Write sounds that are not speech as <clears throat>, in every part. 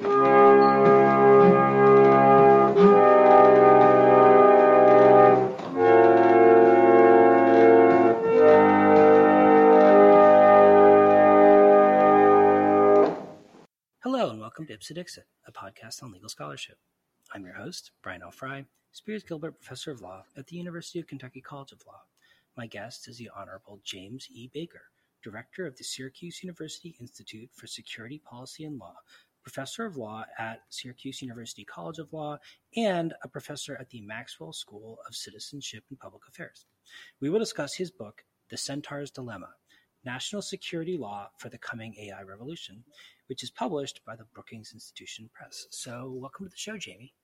Hello, and welcome to Ipse Dixit, a podcast on legal scholarship. I'm your host, Brian L. Frye, Spears Gilbert Professor of Law at the University of Kentucky College of Law. My guest is the Honorable James E. Baker, Director of the Syracuse University Institute for Security Policy and Law, Professor of Law at Syracuse University College of Law, and a professor at the Maxwell School of Citizenship and Public Affairs. We will discuss his book, The Centaur's Dilemma National Security Law for the Coming AI Revolution, which is published by the Brookings Institution Press. So, welcome to the show, Jamie.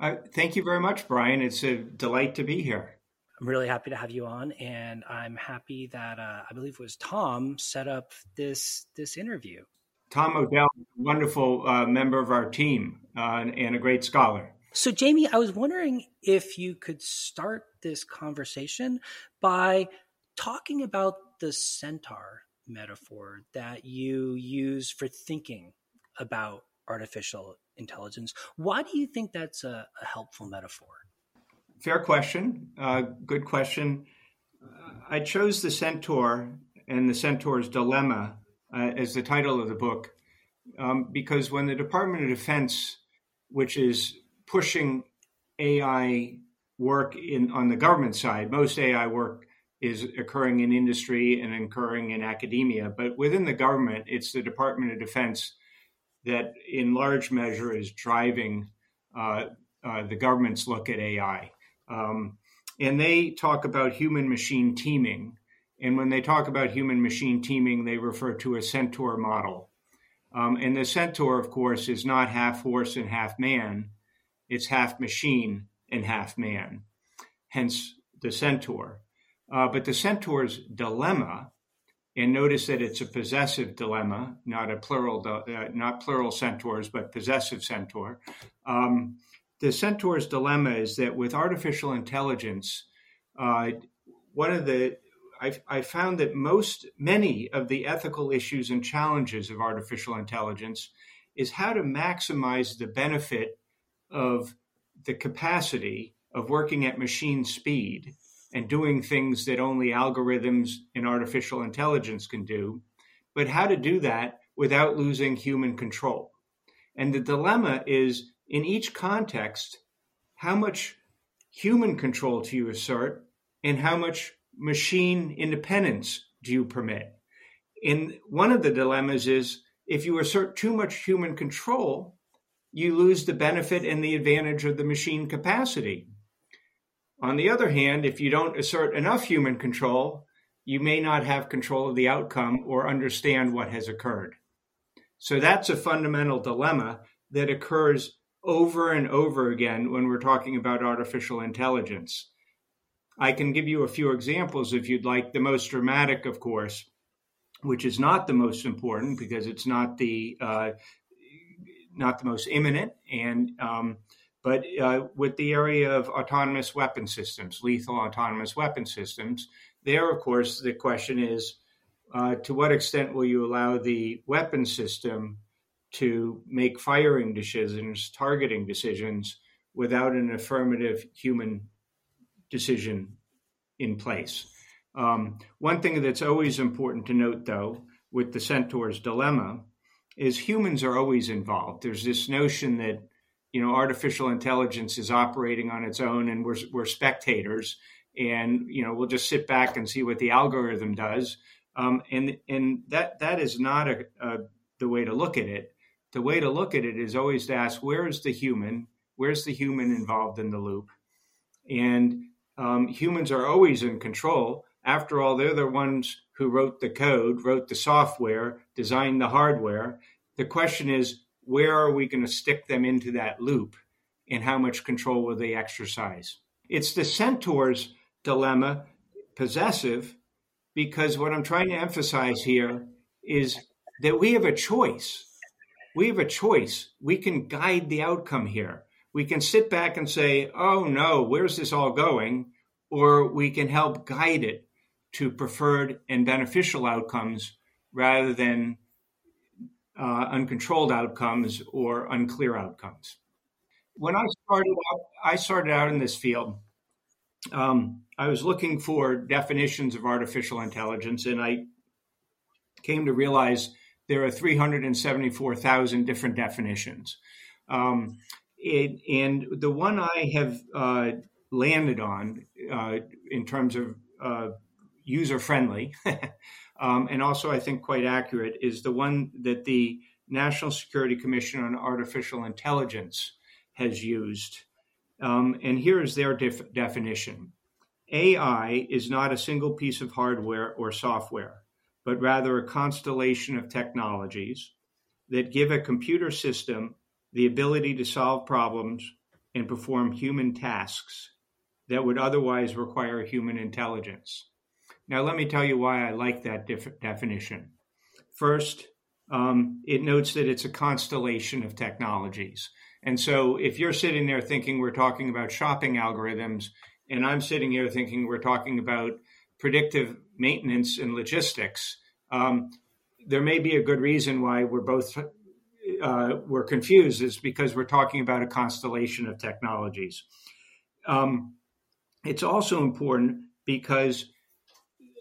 Uh, thank you very much, Brian. It's a delight to be here. I'm really happy to have you on, and I'm happy that uh, I believe it was Tom set up this this interview. Tom Odell, wonderful uh, member of our team uh, and a great scholar. So, Jamie, I was wondering if you could start this conversation by talking about the centaur metaphor that you use for thinking about artificial intelligence. Why do you think that's a, a helpful metaphor? Fair question. Uh, good question. I chose the centaur and the centaur's dilemma uh, as the title of the book um, because when the Department of Defense, which is pushing AI work in on the government side, most AI work is occurring in industry and occurring in academia. But within the government, it's the Department of Defense that, in large measure, is driving uh, uh, the government's look at AI. Um, and they talk about human machine teaming. And when they talk about human machine teaming, they refer to a centaur model. Um, and the centaur, of course, is not half horse and half man, it's half machine and half man, hence the centaur. Uh, but the centaur's dilemma, and notice that it's a possessive dilemma, not a plural, uh, not plural centaurs, but possessive centaur. Um, the centaur's dilemma is that with artificial intelligence, uh, one of the I, I found that most many of the ethical issues and challenges of artificial intelligence is how to maximize the benefit of the capacity of working at machine speed and doing things that only algorithms and artificial intelligence can do, but how to do that without losing human control. And the dilemma is in each context, how much human control do you assert and how much machine independence do you permit? And one of the dilemmas is if you assert too much human control, you lose the benefit and the advantage of the machine capacity. On the other hand, if you don't assert enough human control, you may not have control of the outcome or understand what has occurred. So that's a fundamental dilemma that occurs over and over again when we're talking about artificial intelligence. I can give you a few examples if you'd like. The most dramatic, of course, which is not the most important because it's not the uh, not the most imminent, and um, but uh, with the area of autonomous weapon systems, lethal autonomous weapon systems, there, of course, the question is uh, to what extent will you allow the weapon system to make firing decisions, targeting decisions, without an affirmative human decision in place? Um, one thing that's always important to note, though, with the centaur's dilemma, is humans are always involved. There's this notion that you know artificial intelligence is operating on its own and we're, we're spectators and you know we'll just sit back and see what the algorithm does um, and and that that is not a, a, the way to look at it the way to look at it is always to ask where is the human where's the human involved in the loop and um, humans are always in control after all they're the ones who wrote the code wrote the software designed the hardware the question is where are we going to stick them into that loop and how much control will they exercise? It's the centaur's dilemma, possessive, because what I'm trying to emphasize here is that we have a choice. We have a choice. We can guide the outcome here. We can sit back and say, oh no, where's this all going? Or we can help guide it to preferred and beneficial outcomes rather than uh, uncontrolled outcomes or unclear outcomes. When I started out, I started out in this field. Um, I was looking for definitions of artificial intelligence, and I came to realize there are 374,000 different definitions. Um, it, and the one I have uh, landed on uh, in terms of uh, user friendly, <laughs> um, and also I think quite accurate, is the one that the National Security Commission on Artificial Intelligence has used. Um, and here is their def- definition AI is not a single piece of hardware or software, but rather a constellation of technologies that give a computer system the ability to solve problems and perform human tasks that would otherwise require human intelligence. Now, let me tell you why I like that def- definition. First, um, it notes that it's a constellation of technologies. And so, if you're sitting there thinking we're talking about shopping algorithms, and I'm sitting here thinking we're talking about predictive maintenance and logistics, um, there may be a good reason why we're both uh, we're confused is because we're talking about a constellation of technologies. Um, it's also important because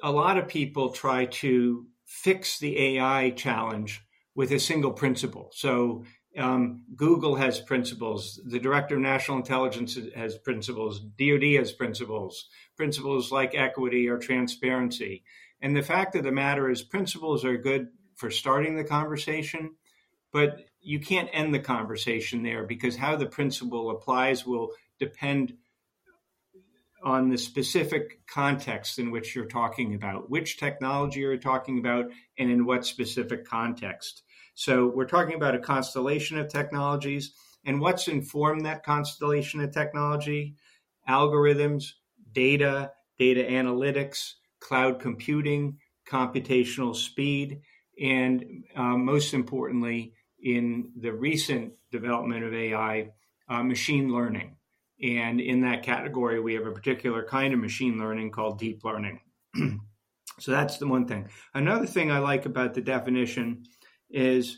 a lot of people try to fix the AI challenge with a single principle. So um, Google has principles. The Director of National Intelligence has principles. DoD has principles. Principles like equity or transparency. And the fact of the matter is, principles are good for starting the conversation, but you can't end the conversation there because how the principle applies will depend on the specific context in which you're talking about, which technology you're talking about, and in what specific context. So we're talking about a constellation of technologies, and what's informed that constellation of technology? Algorithms, data, data analytics, cloud computing, computational speed, and uh, most importantly, in the recent development of AI, uh, machine learning. And in that category, we have a particular kind of machine learning called deep learning. <clears throat> so that's the one thing. Another thing I like about the definition is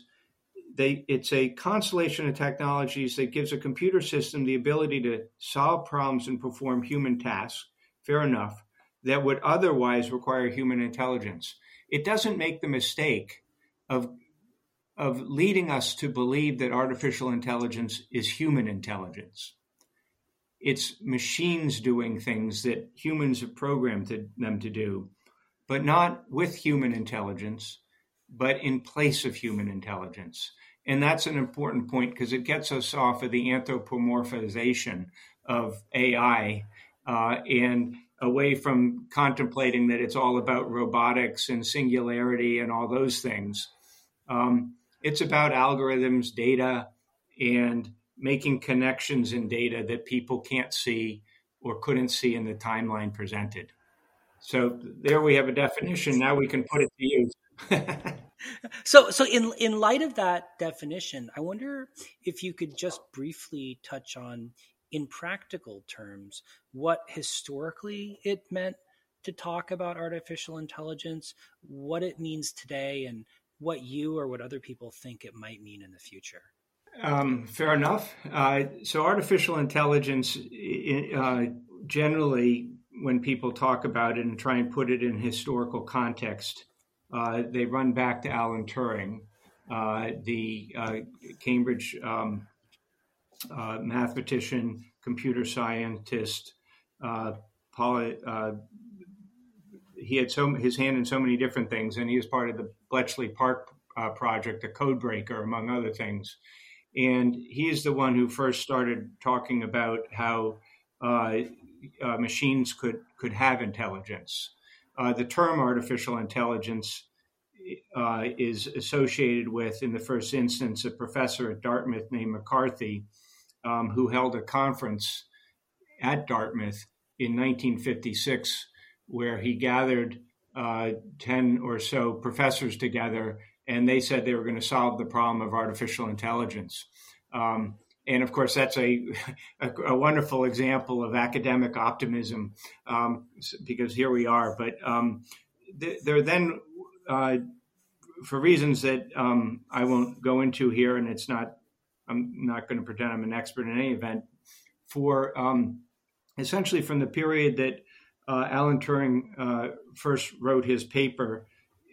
they it's a constellation of technologies that gives a computer system the ability to solve problems and perform human tasks. Fair enough. That would otherwise require human intelligence. It doesn't make the mistake of of leading us to believe that artificial intelligence is human intelligence it's machines doing things that humans have programmed to, them to do, but not with human intelligence, but in place of human intelligence. And that's an important point because it gets us off of the anthropomorphization of AI uh, and away from contemplating that it's all about robotics and singularity and all those things. Um, it's about algorithms, data, and making connections in data that people can't see or couldn't see in the timeline presented. So there we have a definition. Now we can put it to use. <laughs> so so in in light of that definition, I wonder if you could just briefly touch on in practical terms what historically it meant to talk about artificial intelligence, what it means today and what you or what other people think it might mean in the future. Um, fair enough. Uh, so, artificial intelligence, uh, generally, when people talk about it and try and put it in historical context, uh, they run back to Alan Turing, uh, the uh, Cambridge um, uh, mathematician, computer scientist. Poly, he had so his hand in so many different things, and he was part of the Bletchley Park project, the code breaker, among other things and he is the one who first started talking about how uh, uh, machines could could have intelligence. Uh, the term artificial intelligence uh, is associated with, in the first instance, a professor at Dartmouth named McCarthy, um, who held a conference at Dartmouth in 1956, where he gathered uh, 10 or so professors together and they said they were going to solve the problem of artificial intelligence. Um, and of course, that's a, <laughs> a, a, wonderful example of academic optimism um, because here we are. But um, th- there then uh, for reasons that um, I won't go into here, and it's not, I'm not going to pretend I'm an expert in any event. For um, essentially from the period that uh, Alan Turing uh, first wrote his paper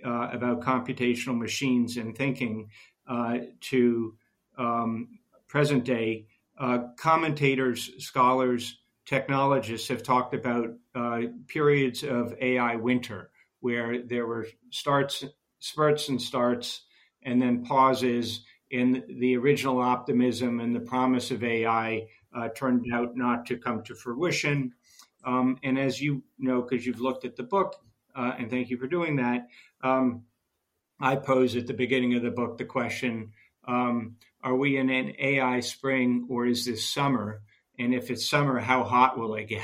uh, about computational machines and thinking uh, to um, present day, uh, commentators, scholars, technologists have talked about uh, periods of AI winter where there were starts, spurts and starts, and then pauses in the original optimism and the promise of AI turned out not to come to fruition. Um, and as you know, because you've looked at the book, uh, and thank you for doing that, um, I pose at the beginning of the book the question um, Are we in an AI spring or is this summer? And if it's summer, how hot will it get?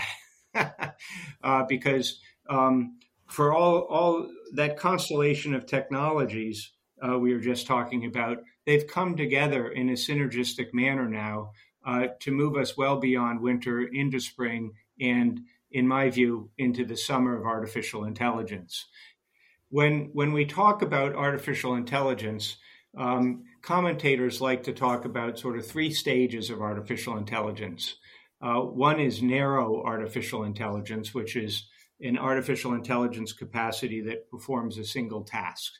<laughs> uh, because um, for all, all that constellation of technologies uh, we were just talking about, they've come together in a synergistic manner now uh, to move us well beyond winter into spring and, in my view, into the summer of artificial intelligence. When, when we talk about artificial intelligence, um, commentators like to talk about sort of three stages of artificial intelligence. Uh, one is narrow artificial intelligence, which is an artificial intelligence capacity that performs a single task.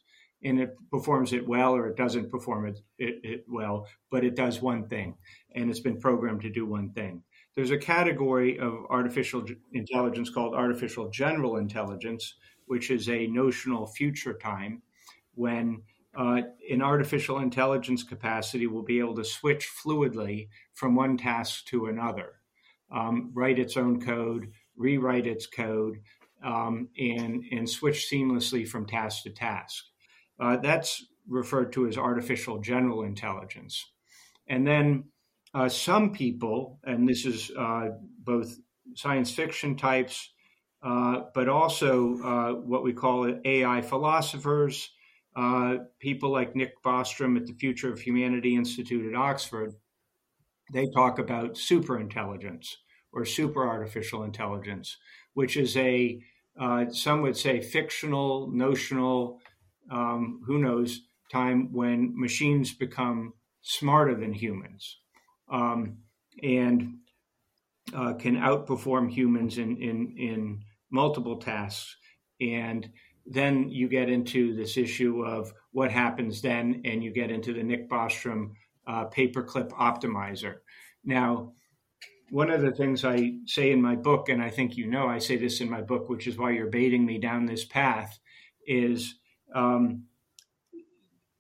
And it performs it well or it doesn't perform it, it, it well, but it does one thing and it's been programmed to do one thing. There's a category of artificial intelligence called artificial general intelligence, which is a notional future time when uh, an artificial intelligence capacity will be able to switch fluidly from one task to another, um, write its own code, rewrite its code, um, and, and switch seamlessly from task to task. Uh, that's referred to as artificial general intelligence. And then uh, some people, and this is uh, both science fiction types, uh, but also uh, what we call AI philosophers, uh, people like Nick Bostrom at the Future of Humanity Institute at Oxford, they talk about superintelligence or super artificial intelligence, which is a, uh, some would say, fictional, notional, um, who knows, time when machines become smarter than humans um, and uh, can outperform humans in, in, in multiple tasks. And then you get into this issue of what happens then, and you get into the Nick Bostrom uh, paperclip optimizer. Now, one of the things I say in my book, and I think you know, I say this in my book, which is why you're baiting me down this path, is um,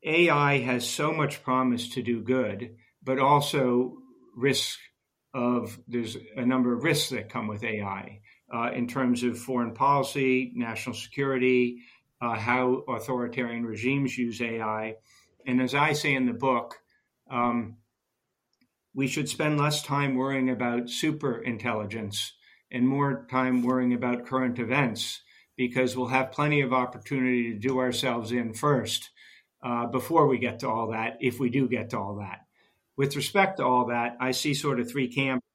AI has so much promise to do good, but also risk of there's a number of risks that come with AI uh, in terms of foreign policy, national security, uh, how authoritarian regimes use AI. And as I say in the book, um, we should spend less time worrying about super intelligence and more time worrying about current events because we'll have plenty of opportunity to do ourselves in first uh, before we get to all that, if we do get to all that. With respect to all that, I see sort of three camps.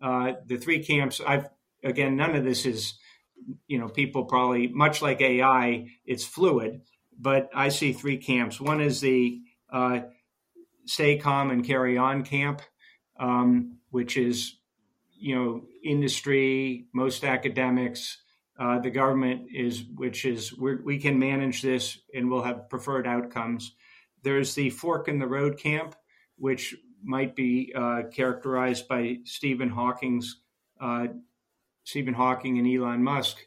Uh, the three camps, I've again, none of this is, you know, people probably much like AI, it's fluid, but I see three camps. One is the uh, stay calm and carry on camp, um, which is, you know, industry, most academics, uh, the government is, which is we can manage this and we'll have preferred outcomes. There's the fork in the road camp, which might be uh, characterized by Stephen Hawking's uh, Stephen Hawking and Elon Musk.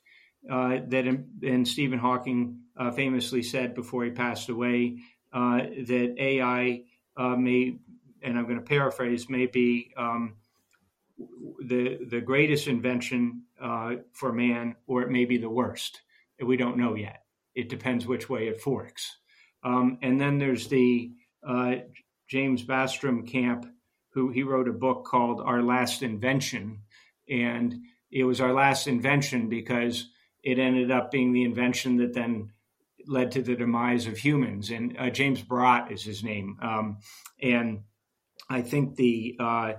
Uh, that and Stephen Hawking uh, famously said before he passed away uh, that AI uh, may, and I'm going to paraphrase, may be um, the the greatest invention for man, or it may be the worst. We don't know yet. It depends which way it forks. Um, and then there's the James Bostrom Camp, who he wrote a book called Our Last Invention, and it was our last invention because it ended up being the invention that then led to the demise of humans. And uh, James Barrat is his name, um, and I think the uh,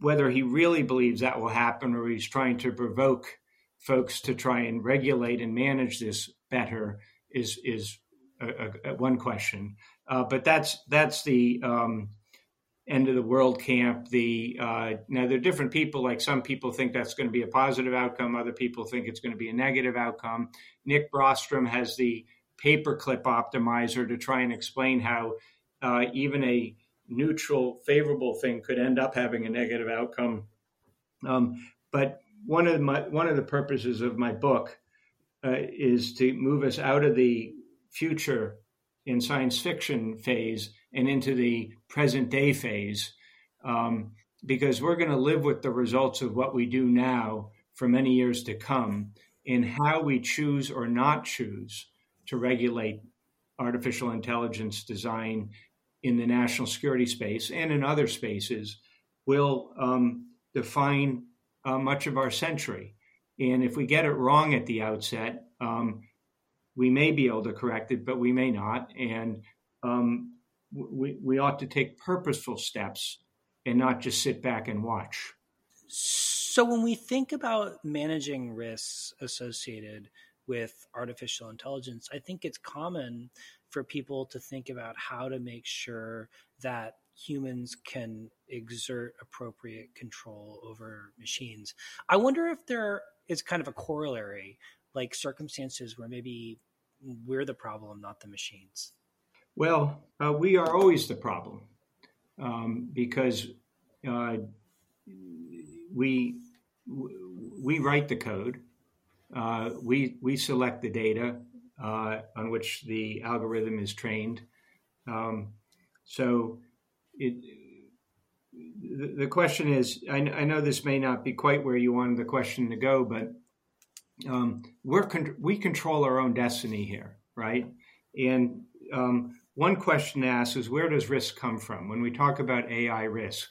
whether he really believes that will happen or he's trying to provoke folks to try and regulate and manage this better is is a, a, one question. Uh, but that's that's the um, end of the world camp. The uh, now there are different people. Like some people think that's going to be a positive outcome. Other people think it's going to be a negative outcome. Nick Bostrom has the paperclip optimizer to try and explain how uh, even a neutral, favorable thing could end up having a negative outcome. Um, but one of my one of the purposes of my book uh, is to move us out of the future in science fiction phase and into the present day phase, um, because we're going to live with the results of what we do now for many years to come. In how we choose or not choose to regulate artificial intelligence design in the national security space and in other spaces will um, define uh, much of our century. And if we get it wrong at the outset, um, we may be able to correct it, but we may not. And um, we, we ought to take purposeful steps and not just sit back and watch. So, when we think about managing risks associated with artificial intelligence, I think it's common for people to think about how to make sure that humans can exert appropriate control over machines. I wonder if there is kind of a corollary, like circumstances where maybe we're the problem, not the machines. Well, uh, we are always the problem um, because uh, we we write the code, uh, we we select the data uh, on which the algorithm is trained. Um, so it, the, the, question is, I, I, know this may not be quite where you wanted the question to go, but um, we're con- we control our own destiny here, right? And um, one question to ask is, where does risk come from? When we talk about AI risk,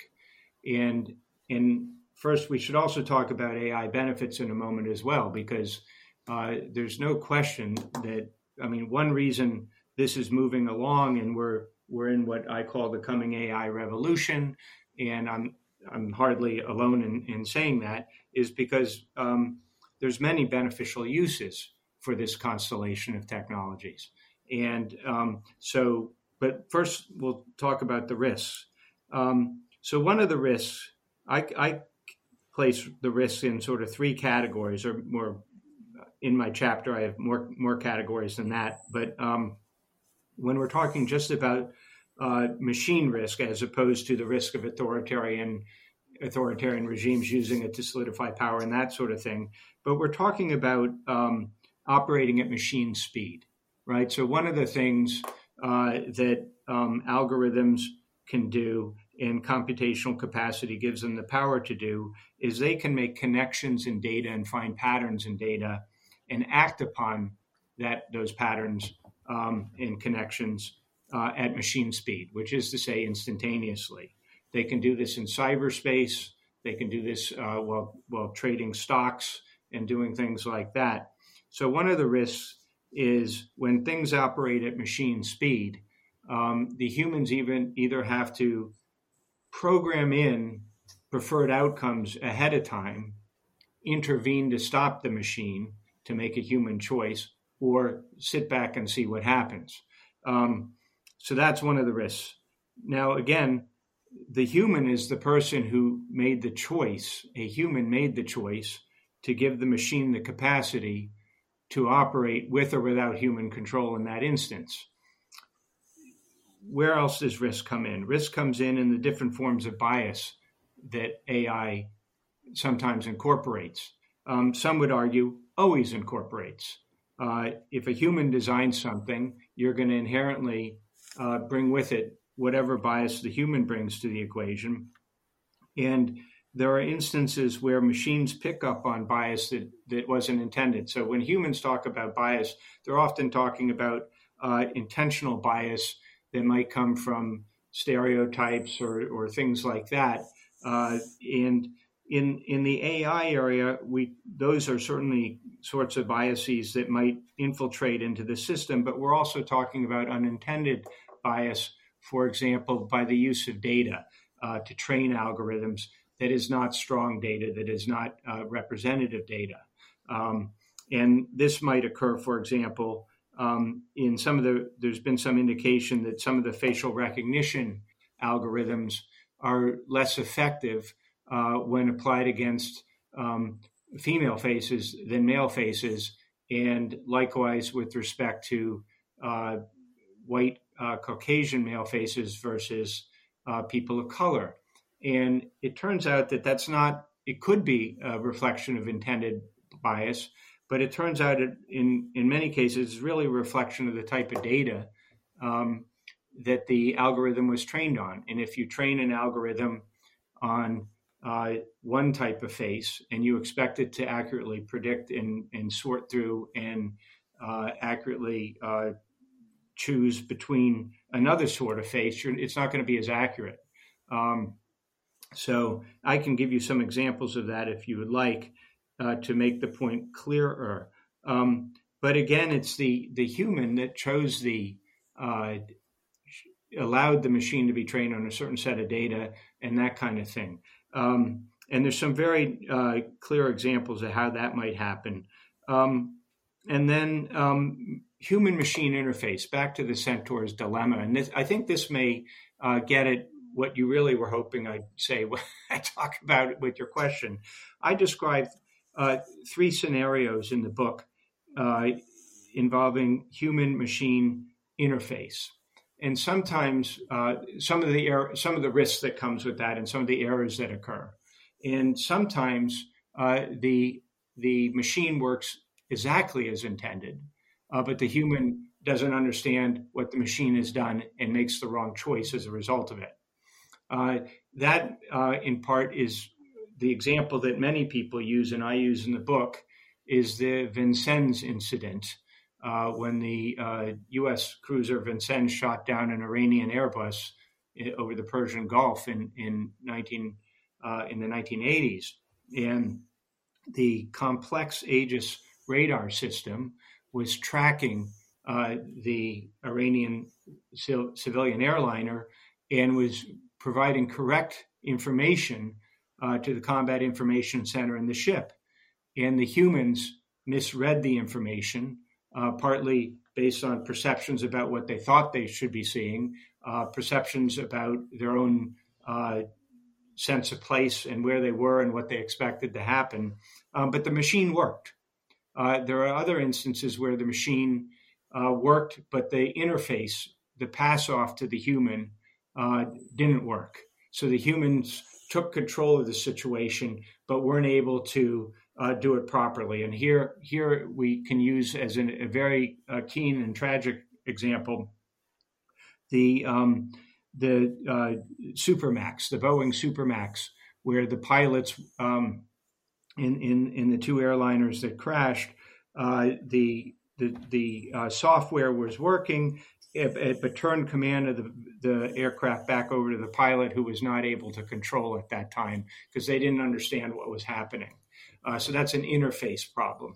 and and first we should also talk about AI benefits in a moment as well, because uh, there's no question that I mean one reason this is moving along and we're we're in what I call the coming AI revolution, and I'm I'm hardly alone in, in saying that is because um, there's many beneficial uses for this constellation of technologies, and um, so. But first, we'll talk about the risks. Um, so one of the risks I, I place the risks in sort of three categories, or more in my chapter, I have more more categories than that. But um, when we're talking just about uh, machine risk as opposed to the risk of authoritarian authoritarian regimes using it to solidify power and that sort of thing, but we're talking about um, operating at machine speed, right? So one of the things uh, that um, algorithms can do and computational capacity gives them the power to do is they can make connections in data and find patterns in data and act upon that those patterns um, and connections uh, at machine speed, which is to say instantaneously. They can do this in cyberspace. They can do this uh, while while trading stocks and doing things like that. So one of the risks is when things operate at machine speed, um, the humans even either have to program in preferred outcomes ahead of time, intervene to stop the machine, to make a human choice or sit back and see what happens. Um, so that's one of the risks. Now, again, the human is the person who made the choice. A human made the choice to give the machine the capacity to operate with or without human control in that instance. Where else does risk come in? Risk comes in in the different forms of bias that AI sometimes incorporates. Um, some would argue always incorporates. Uh, if a human designs something, you're going to inherently uh, bring with it whatever bias the human brings to the equation. And there are instances where machines pick up on bias that, that wasn't intended. So when humans talk about bias, they're often talking about uh, intentional bias that might come from stereotypes or, or things like that. Uh, and in in the AI area, we those are certainly sorts of biases that might infiltrate into the system, but we're also talking about unintended bias, for example, by the use of data uh, to train algorithms that is not strong data, that is not uh, representative data. Um, and this might occur, for example, um, in some of the, there's been some indication that some of the facial recognition algorithms are less effective uh, when applied against um, female faces than male faces, and likewise with respect to uh, white uh, Caucasian male faces versus uh, people of color. And it turns out that that's not, it could be a reflection of intended bias, but it turns out it, in, in many cases, it's really a reflection of the type of data um, that the algorithm was trained on. And if you train an algorithm on uh, one type of face and you expect it to accurately predict and, and sort through and uh, accurately uh, choose between another sort of face, it's not going to be as accurate. Um, so I can give you some examples of that if you would like uh, to make the point clearer. Um, but again, it's the the human that chose the uh, allowed the machine to be trained on a certain set of data and that kind of thing. Um, and there's some very uh, clear examples of how that might happen. Um, and then um, human machine interface, back to the centaur's dilemma. And this, I think this may uh, get at what you really were hoping I'd say <laughs> when I talk about it with your question. I described uh, three scenarios in the book uh, involving human machine interface and sometimes uh, some of the er- some of the risks that comes with that, and some of the errors that occur. And sometimes uh, the the machine works exactly as intended, uh, but the human doesn't understand what the machine has done and makes the wrong choice as a result of it. Uh, that, uh, in part, is the example that many people use, and I use in the book, is the Vincennes incident, uh, when the uh, U.S. cruiser Vincennes shot down an Iranian Airbus eh, over the Persian Gulf in in 19 uh, in the 1980s, and the complex Aegis radar system was tracking uh, the Iranian civilian airliner and was providing correct information uh, to the combat information center in the ship, and the humans misread the information uh, partly based on perceptions about what they thought they should be seeing, uh, perceptions about their own uh, sense of place and where they were and what they expected to happen. Um, but the machine worked. Uh, there are other instances where the machine uh, worked, but the interface, the pass off to the human, uh, didn't work. So the humans took control of the situation, but weren't able to uh, do it properly. And here, here we can use as an, a very uh, keen and tragic example the um, the uh, Supermax, the Boeing Supermax, where the pilots um, in, in in the two airliners that crashed, uh, the the the uh, software was working. It, it, but turned command of the, the aircraft back over to the pilot who was not able to control at that time because they didn't understand what was happening. Uh, so that's an interface problem.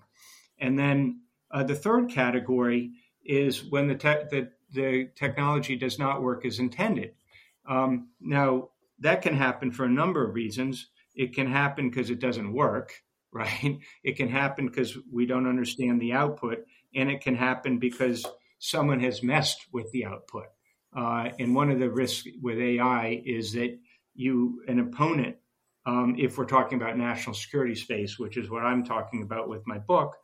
And then uh, the third category is when the, te- the, the technology does not work as intended. Um, now, that can happen for a number of reasons. It can happen because it doesn't work, <laughs> right? It can happen because we don't understand the output, and it can happen because someone has messed with the output. Uh, and one of the risks with AI is that you, an opponent, um, if we're talking about national security space, which is what I'm talking about with my book,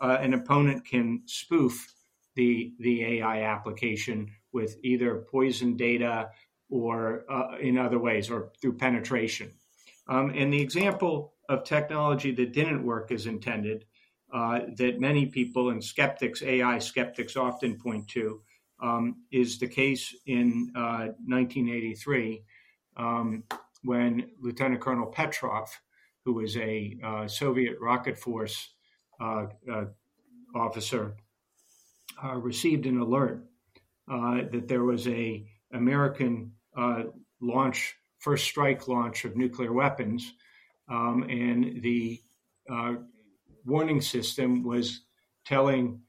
uh, an opponent can spoof the the AI application with either poison data or uh, in other ways or through penetration. Um, and the example of technology that didn't work as intended, uh, that many people and skeptics, AI skeptics, often point to, um, is the case in 1983. Uh, um, when Lieutenant Colonel Petrov, who was a uh, Soviet rocket force uh, uh, officer, uh, received an alert that there was a American launch, first strike launch of nuclear weapons, um, and the warning system was telling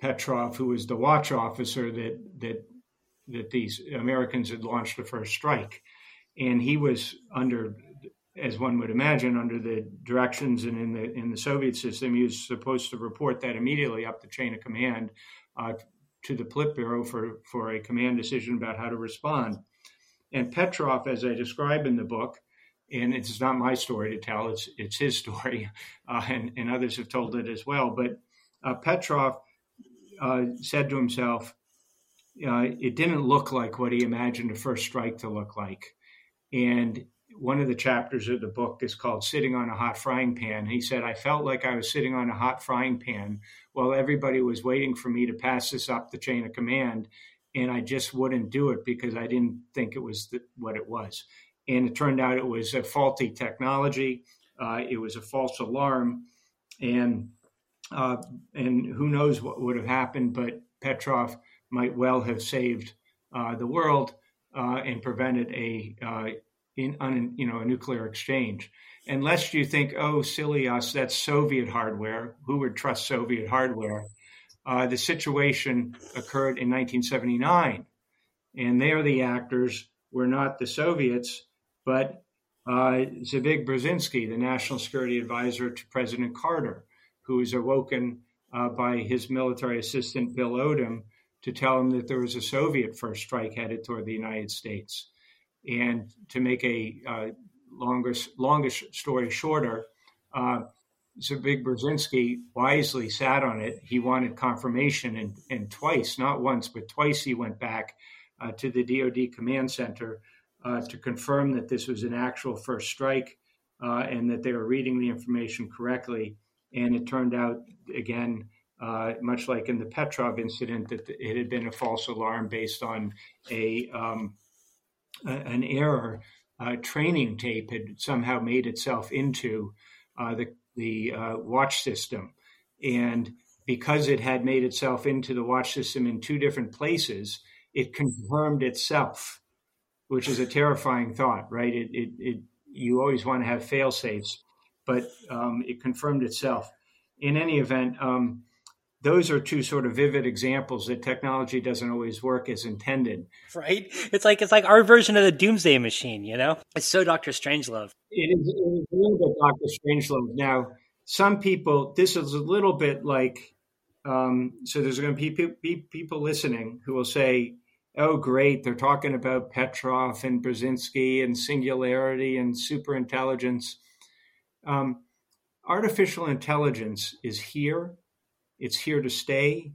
Petrov, who was the watch officer, that that that these Americans had launched the first strike and he was under as one would imagine under the directions and in the in the soviet system he was supposed to report that immediately up the chain of command uh, to the Politburo for, for a command decision about how to respond. And Petrov, as I describe in the book, and it's not my story to tell, it's, it's his <laughs> story, uh, and, and others have told it as well. But uh, Petrov uh, said to himself, uh, it didn't look like what he imagined a first strike to look like. And one of the chapters of the book is called Sitting on a Hot Frying Pan. He said, I felt like I was sitting on a hot frying pan while everybody was waiting for me to pass this up the chain of command. And I just wouldn't do it because I didn't think it was the, what it was. And it turned out it was a faulty technology, uh, it was a false alarm. And uh, and who knows what would have happened, but Petrov might well have saved uh, the world uh, and prevented a uh, in on you know a nuclear exchange. Unless you think, oh, silly us, that's Soviet hardware. Who would trust Soviet hardware? Uh, the situation occurred in 1979, and there the actors were not the Soviets, but uh, Zbig Brzezinski, the national security advisor to President Carter, who was awoken uh, by his military assistant Bill Odom to tell him that there was a Soviet first strike headed toward the United States. And to make a uh, longest, longest story shorter, uh, Zbig Brzezinski wisely sat on it. He wanted confirmation, and, and twice, not once, but twice, he went back uh, to the DoD command center uh, to confirm that this was an actual first strike uh, and that they were reading the information correctly. And it turned out, again, uh, much like in the Petrov incident, that it had been a false alarm based on a um, an error. Uh, training tape had somehow made itself into uh, the the uh, watch system, and because it had made itself into the watch system in two different places, it confirmed itself, which is a terrifying thought, right? It, it, it you always want to have fail safes, but um, it confirmed itself. In any event, um, those are two sort of vivid examples that technology doesn't always work as intended. Right? It's like it's like our version of the doomsday machine, you know? It's so Doctor Strangelove. It is, it is a little bit Doctor Strangelove. Now, some people, this is a little bit like, um, so there's going to be, be people listening who will say, oh, great, they're talking about Petrov and Brzezinski and singularity and superintelligence. Um, artificial intelligence is here it's here to stay.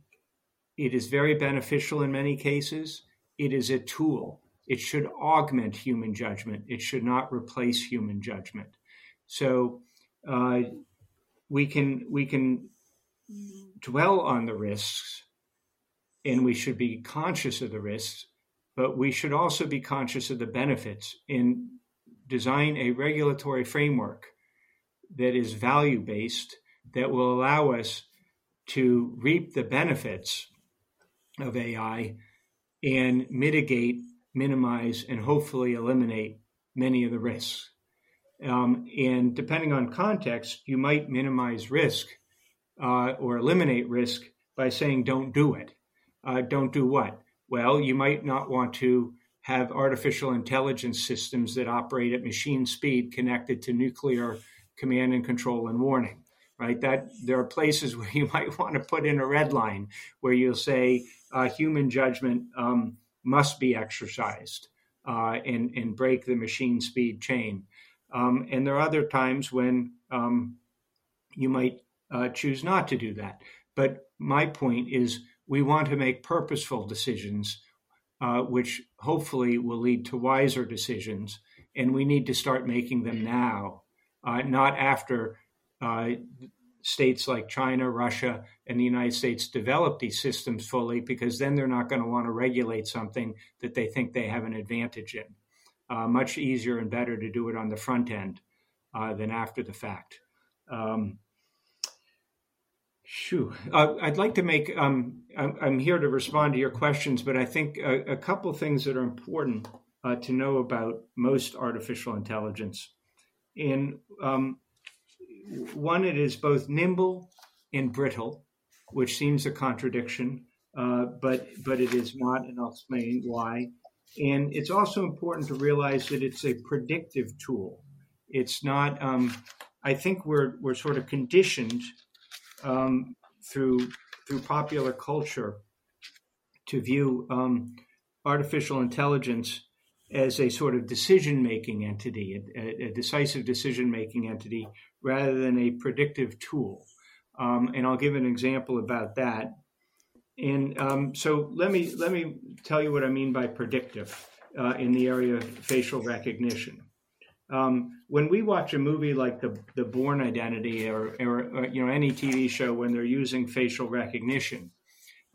It is very beneficial in many cases. It is a tool. It should augment human judgment. It should not replace human judgment. So uh, we can we can dwell on the risks, and we should be conscious of the risks, but we should also be conscious of the benefits and design a regulatory framework that is value based that will allow us to reap the benefits of AI and mitigate, minimize, and hopefully eliminate many of the risks. Um, and depending on context, you might minimize risk uh, or eliminate risk by saying, don't do it. Uh, don't do what? Well, you might not want to have artificial intelligence systems that operate at machine speed connected to nuclear command and control and warning right? That there are places <laughs> where you might want to put in a red line where you'll say uh, human judgment um, must be exercised uh, and and break the machine speed chain. Um, and there are other times when um, you might uh, choose not to do that. But my point is, we want to make purposeful decisions, uh, which hopefully will lead to wiser decisions. And we need to start making them now, uh, not after states like China, Russia, and the United States develop these systems fully because then they're not going to want to regulate something that they think they have an advantage in. Uh, much easier and better to do it on the front end uh, than after the fact. Um, Shoo. Uh, I'd like to make, um, I'm, I'm, here to respond to your questions, but I think a, a couple things that are important uh, to know about most artificial intelligence. And um, one, it is both nimble and brittle, which seems a contradiction, uh, but but it is not, and I'll explain why. And it's also important to realize that it's a predictive tool. It's not. Um, I think we're we're sort of conditioned um, through through popular culture to view um, artificial intelligence as a sort of decision making entity, a, a decisive decision making entity, rather than a predictive tool. Um, and I'll give an example about that. And um, so let me let me tell you what I mean by predictive uh, in the area of facial recognition. Um, when we watch a movie like the the Bourne Identity or, or, or, you know any TV show when they're using facial recognition,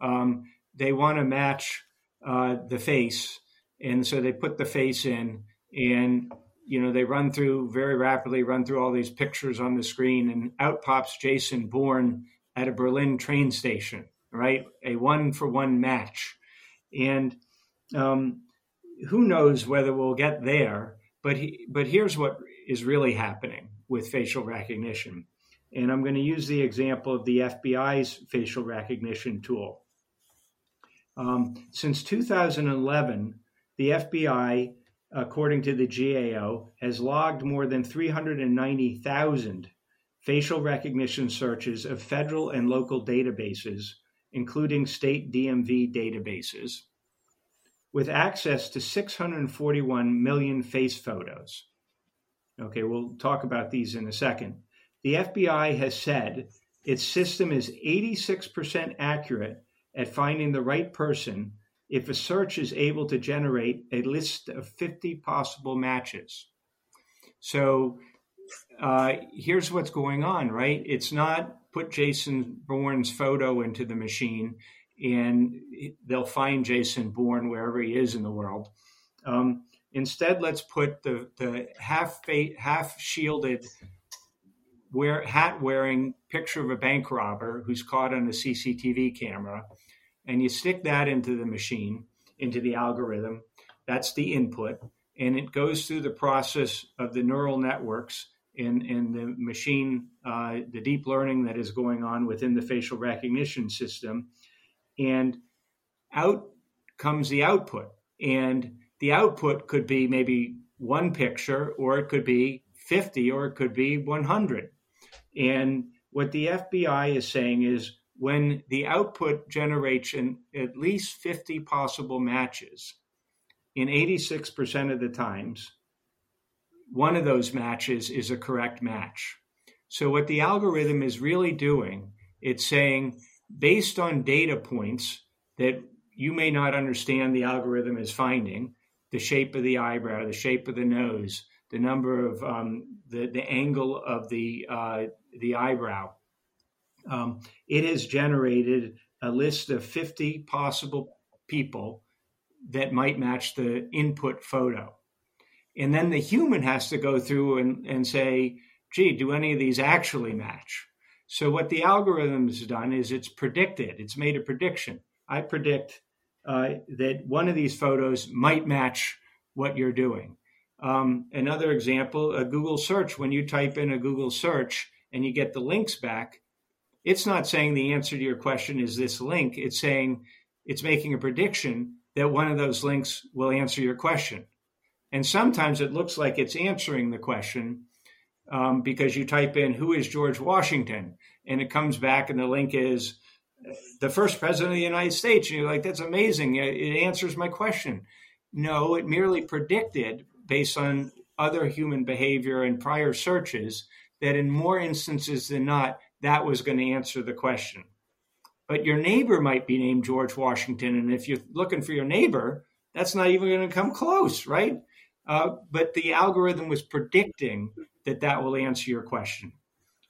um, they want to match uh, the face, and so they put the face in, and you know they run through very rapidly, run through all these pictures on the screen, and out pops Jason Bourne at a Berlin train station, right? A one for one match, and um, who knows whether we'll get there but he, but here's what is really happening with facial recognition. And I'm going to use the example of the FBI's facial recognition tool. Um, since 2011, the FBI, according to the GAO, has logged more than 390,000 facial recognition searches of federal and local databases, including state DMV databases with access to 641 million face photos. Okay, we'll talk about these in a second. The FBI has said its system is 86% accurate at finding the right person if a search is able to generate a list of 50 possible matches. So uh, here's what's going on, right? It's not put Jason Bourne's photo into the machine and they'll find Jason Bourne wherever he is in the world. Um, instead, let's put the the half half shielded, wear hat wearing picture of a bank robber who's caught on a CCTV camera, and you stick that into the machine, into the algorithm. That's the input, and it goes through the process of the neural networks in, in the machine, uh, the deep learning that is going on within the facial recognition system and out comes the output. And the output could be maybe one picture, or it could be 50, or it could be 100. And what the FBI is saying is when the output generates at least 50 possible matches, in 86% of the times, one of those matches is a correct match. So, what the algorithm is really doing, it's saying based on data points that you may not understand the algorithm is finding the shape of the eyebrow, the shape of the nose, the number of um, the the angle of the uh, the eyebrow. Um, it has generated a list of 50 possible people that might match the input photo. And then the human has to go through and, and say, gee, do any of these actually match? So what the algorithm has done is it's predicted. It's made a prediction. I predict uh, that one of these photos might match what you're doing. Um, another example, a Google search. When you type in a Google search and you get the links back, it's not saying the answer to your question is this link. It's saying it's making a prediction that one of those links will answer your question. And sometimes it looks like it's answering the question, um, because you type in who is George Washington and it comes back and the link is the first president of the United States. And you're like, that's amazing. It answers my question. No, it merely predicted based on other human behavior and prior searches that in more instances than not, that was going to answer the question. But your neighbor might be named George Washington. And if you're looking for your neighbor, that's not even going to come close, right? Uh, but the algorithm was predicting that that will answer your question.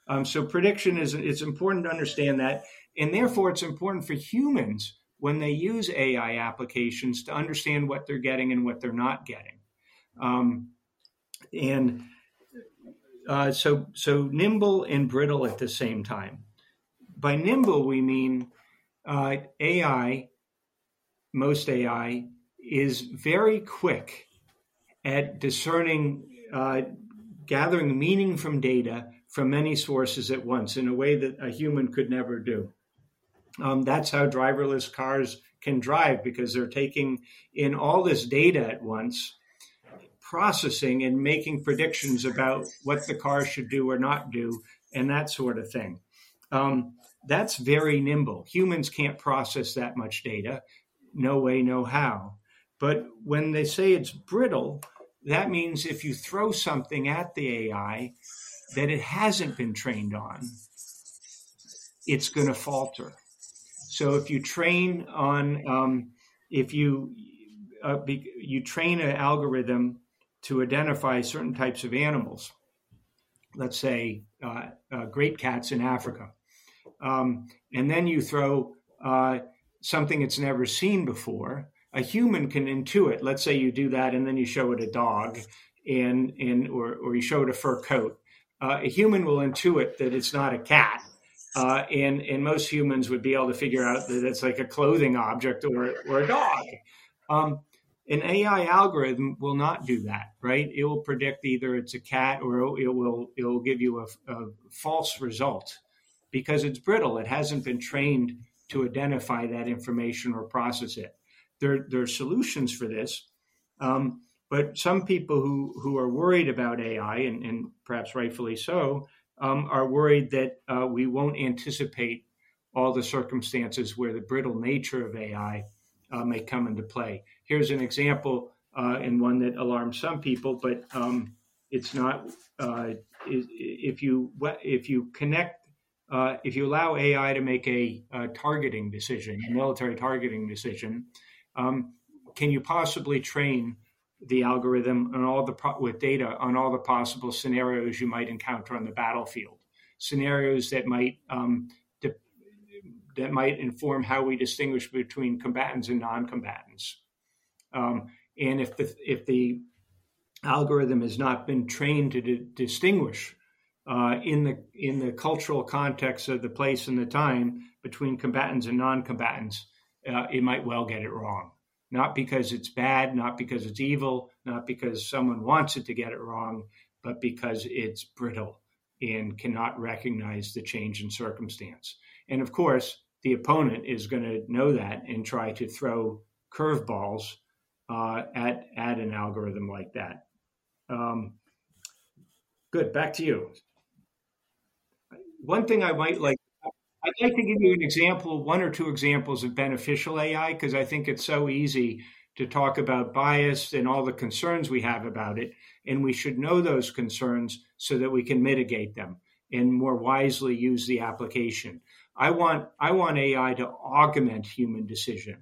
Um, so prediction is it's important to understand that, and therefore it's important for humans when they use AI applications to understand what they're getting and what they're not getting. Um, and uh, so so nimble and brittle at the same time. By nimble we mean uh, AI. Most AI is very quick at discerning uh, gathering meaning from data from many sources at once in a way that a human could never do. Um, that's how driverless cars can drive because they're taking in all this data at once, processing and making predictions about what the car should do or not do, and that sort of thing. Um, that's very nimble. Humans can't process that much data. no way, no how. But when they say it's brittle, that means if you throw something at the AI that it hasn't been trained on, it's going to falter. So if you train on, um, if you uh, be, you train an algorithm to identify certain types of animals, let's say uh, uh, great cats in Africa, um, and then you throw uh, something it's never seen before, a human can intuit. Let's say you do that, and then you show it a dog, and and or or you show it a fur coat. Uh, a human will intuit that it's not a cat, uh, and and most humans would be able to figure out that it's like a clothing object or or a dog. Um, an AI algorithm will not do that, right? It will predict either it's a cat or it will it will give you a, a false result because it's brittle. It hasn't been trained to identify that information or process it. There, there are solutions for this, um, but some people who, who are worried about AI, and, and perhaps rightfully so, um, are worried that uh, we won't anticipate all the circumstances where the brittle nature of AI uh, may come into play. Here's an example, uh, and one that alarms some people, but um, it's not. Uh, if you if you connect uh, if you allow AI to make a, a, targeting decision, a military targeting decision, um, can you possibly train the algorithm on all the with data on all the possible scenarios you might encounter on the battlefield, scenarios that might um, de- that might inform how we distinguish between combatants and non-combatants. Um, and if the if the algorithm has not been trained to d- distinguish uh, in the in the cultural context of the place and the time between combatants and non-combatants, uh, it might well get it wrong. Not because it's bad, not because it's evil, not because someone wants it to get it wrong, but because it's brittle and cannot recognize the change in circumstance. And of course, the opponent is going to know that and try to throw curveballs uh, at at an algorithm like that. Um, good. Back to you one thing I might like, I'd like to give you an example, one or two examples of beneficial AI, because I think it's so easy to talk about bias and all the concerns we have about it. And we should know those concerns so that we can mitigate them and more wisely use the application. I want, I want AI to augment human decision.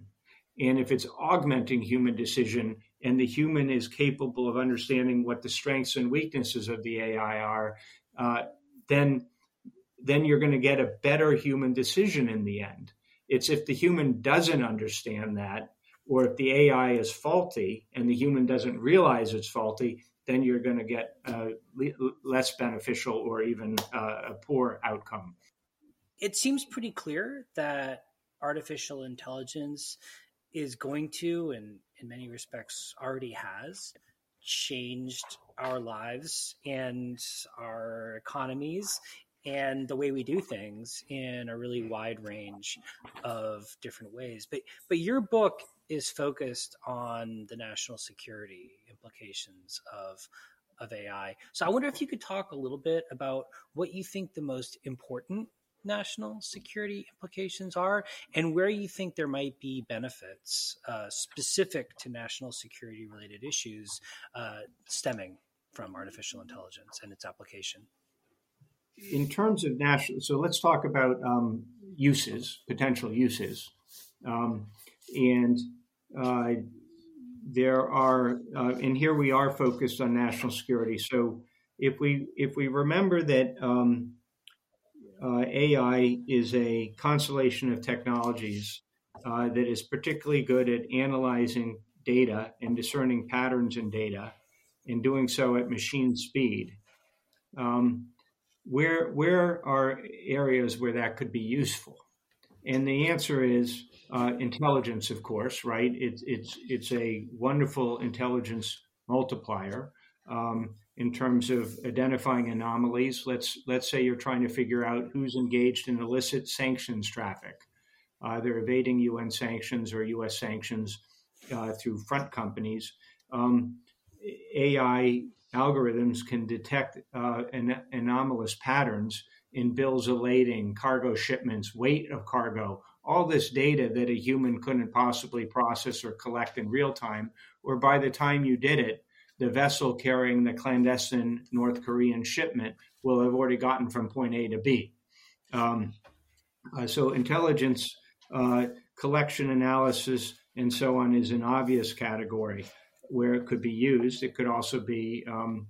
And if it's augmenting human decision and the human is capable of understanding what the strengths and weaknesses of the AI are, uh, then then you're going to get a better human decision in the end. It's if the human doesn't understand that, or if the AI is faulty and the human doesn't realize it's faulty, then you're going to get a less beneficial or even uh, a poor outcome. It seems pretty clear that artificial intelligence is going to, and in many respects already has, changed our lives and our economies and the way we do things in a really wide range of different ways. But but your book is focused on the national security implications of of AI. So I wonder if you could talk a little bit about what you think the most important national security implications are and where you think there might be benefits uh, specific to national security related issues uh, stemming from artificial intelligence and its application in terms of national, so let's talk about um, uses, potential uses, um, and uh, there are, uh, and here we are focused on national security. So if we if we remember that um, uh, AI is a constellation of technologies uh, that is particularly good at analyzing data and discerning patterns in data, and doing so at machine speed. Um, where where are areas where that could be useful? And the answer is uh, intelligence, of course, right? It's it's it's a wonderful intelligence multiplier um, in terms of identifying anomalies. Let's let's say you're trying to figure out who's engaged in illicit sanctions traffic. They're evading UN sanctions or U.S. sanctions uh, through front companies. Um, AI algorithms can detect uh, an, anomalous patterns in bills of lading, cargo shipments, weight of cargo, all this data that a human couldn't possibly process or collect in real time, or by the time you did it, the vessel carrying the clandestine North Korean shipment will have already gotten from point A to B. Um, uh, so intelligence uh, collection analysis and so on is an obvious category where it could be used. It could also be um,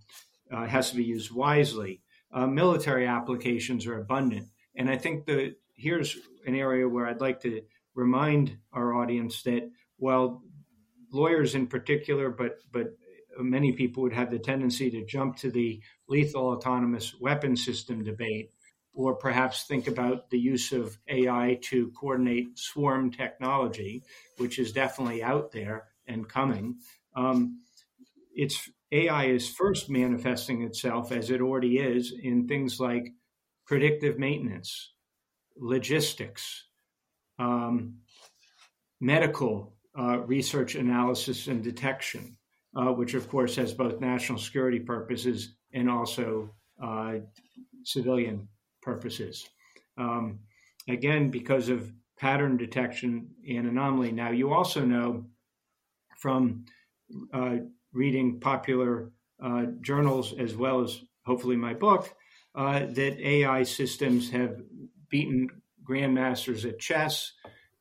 uh, has to be used wisely. Uh, military applications are abundant, and I think that here's an area where I'd like to remind our audience that while lawyers in particular, but but many people would have the tendency to jump to the lethal autonomous weapon system debate or perhaps think about the use of AI to coordinate swarm technology, which is definitely out there and coming. Um, it's AI is first manifesting itself as it already is in things like predictive maintenance, logistics, um, medical uh, research analysis and detection, uh, which of course has both national security purposes and also uh, civilian purposes. Um, again, because of pattern detection and anomaly. Now, you also know from uh, reading popular uh, journals as well as hopefully my book uh, that AI systems have beaten grandmasters at chess,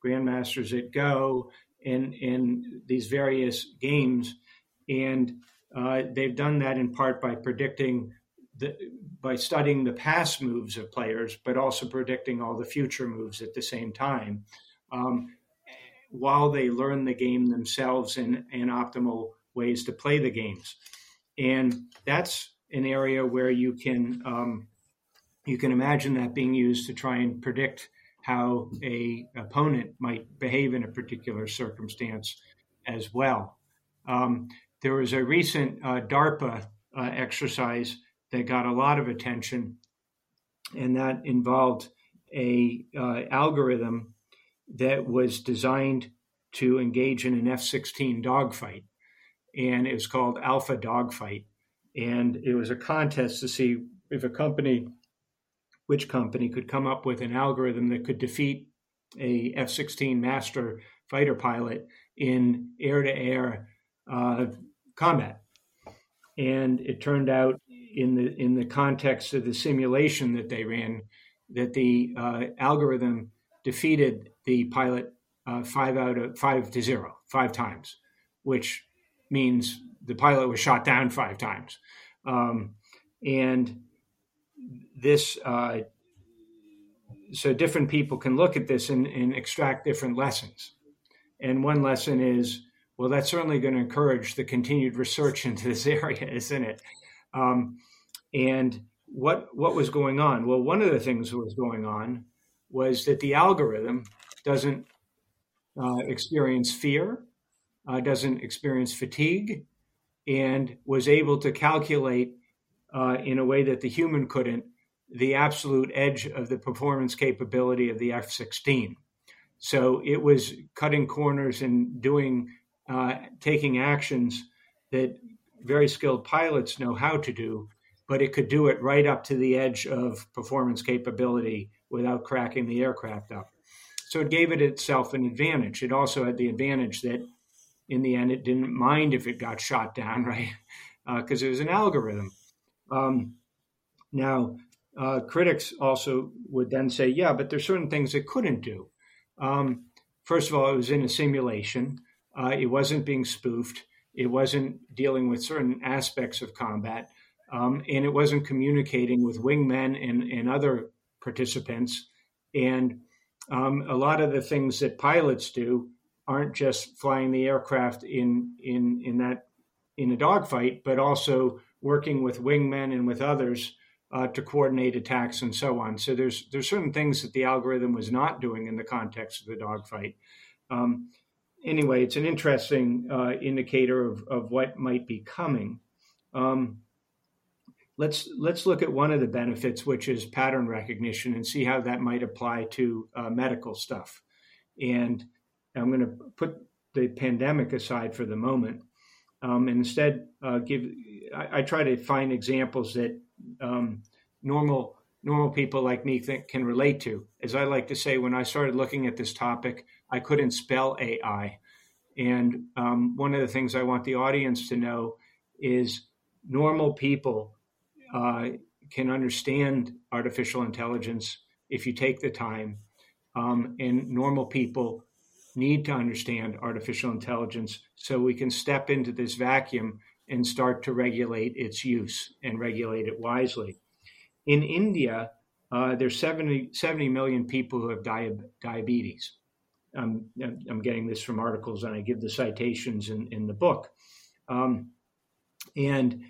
grandmasters at Go, in in these various games, and uh, they've done that in part by predicting the, by studying the past moves of players, but also predicting all the future moves at the same time, um, while they learn the game themselves in, in optimal ways to play the games. And that's an area where you can um, you can imagine that being used to try and predict how a opponent might behave in a particular circumstance as well. Um, there was a recent uh, DARPA uh, exercise that got a lot of attention, and that involved a uh, algorithm that was designed to engage in an F-16 dogfight, and it was called Alpha Dogfight, and it was a contest to see if a company, which company, could come up with an algorithm that could defeat a F-16 master fighter pilot in air-to-air uh, combat. And it turned out in the in the context of the simulation that they ran that the uh, algorithm defeated the pilot uh, five out of five to zero five times, which means the pilot was shot down five times, um, and this. Uh, so different people can look at this and, and extract different lessons. And one lesson is, well, that's certainly going to encourage the continued research into this <laughs> area, isn't it? Um, and what what was going on? Well, one of the things that was going on was that the algorithm doesn't uh, experience fear, uh, doesn't experience fatigue, and was able to calculate uh, in a way that the human couldn't the absolute edge of the performance capability of the F 16. So it was cutting corners and doing, uh, taking actions that very skilled pilots know how to do, but it could do it right up to the edge of performance capability without cracking the aircraft up. So it gave it itself an advantage. It also had the advantage that in the end, it didn't mind if it got shot down, <laughs> right? Because uh, it was an algorithm. Um, now, uh, critics also would then say, yeah, but there's certain things it couldn't do. Um, first of all, it was in a simulation. Uh, it wasn't being spoofed. It wasn't dealing with certain aspects of combat um, and it wasn't communicating with wingmen and, and other participants. And um, a lot of the things that pilots do aren't just flying the aircraft in in in that in a dogfight, but also working with wingmen and with others uh, to coordinate attacks and so on. So there's there's certain things that the algorithm was not doing in the context of the dogfight. Um, anyway, it's an interesting uh, indicator of, of what might be coming. Um, let's let's look at one of the benefits, which is pattern recognition, and see how that might apply to uh, medical stuff. And I'm going to put the pandemic aside for the moment, um, and instead uh, give. I, I, try to find examples that um, normal normal people like me think, can relate to. As I like to say, when I started looking at this topic, I couldn't spell AI. And um, one of the things I want the audience to know is normal people uh, can understand artificial intelligence if you take the time. Um, and normal people need to understand artificial intelligence so we can step into this vacuum and start to regulate its use and regulate it wisely. In India, uh, there's 70, 70 million people who have di- diabetes. Um, I'm getting this from articles and I give the citations in, in the book. Um, and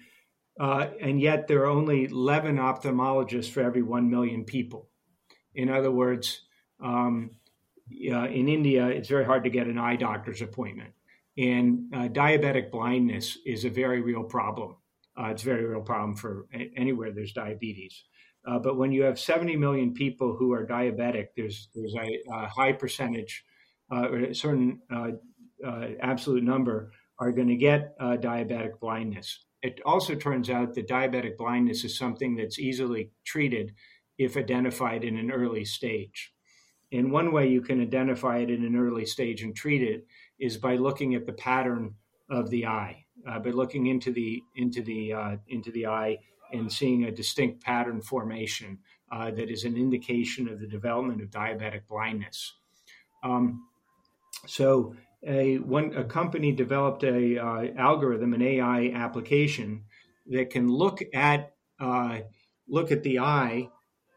uh, and yet there are only 11 ophthalmologists for every 1 million people. In other words, um, uh, in India, it's very hard to get an eye doctor's appointment. And uh, diabetic blindness is a very real problem. Uh, it's a very real problem for anywhere there's diabetes. Uh, but when you have 70 million people who are diabetic, there's there's a, a high percentage, uh, or a certain absolute number are going to get diabetic blindness. It also turns out that diabetic blindness is something that's easily treated if identified in an early stage. And one way you can identify it in an early stage and treat it is by looking at the pattern of the eye, uh, by looking into the into the uh, into the eye and seeing a distinct pattern formation uh, that is an indication of the development of diabetic blindness. Um, so a one a company developed a uh, algorithm, an AI application that can look at uh, look at the eye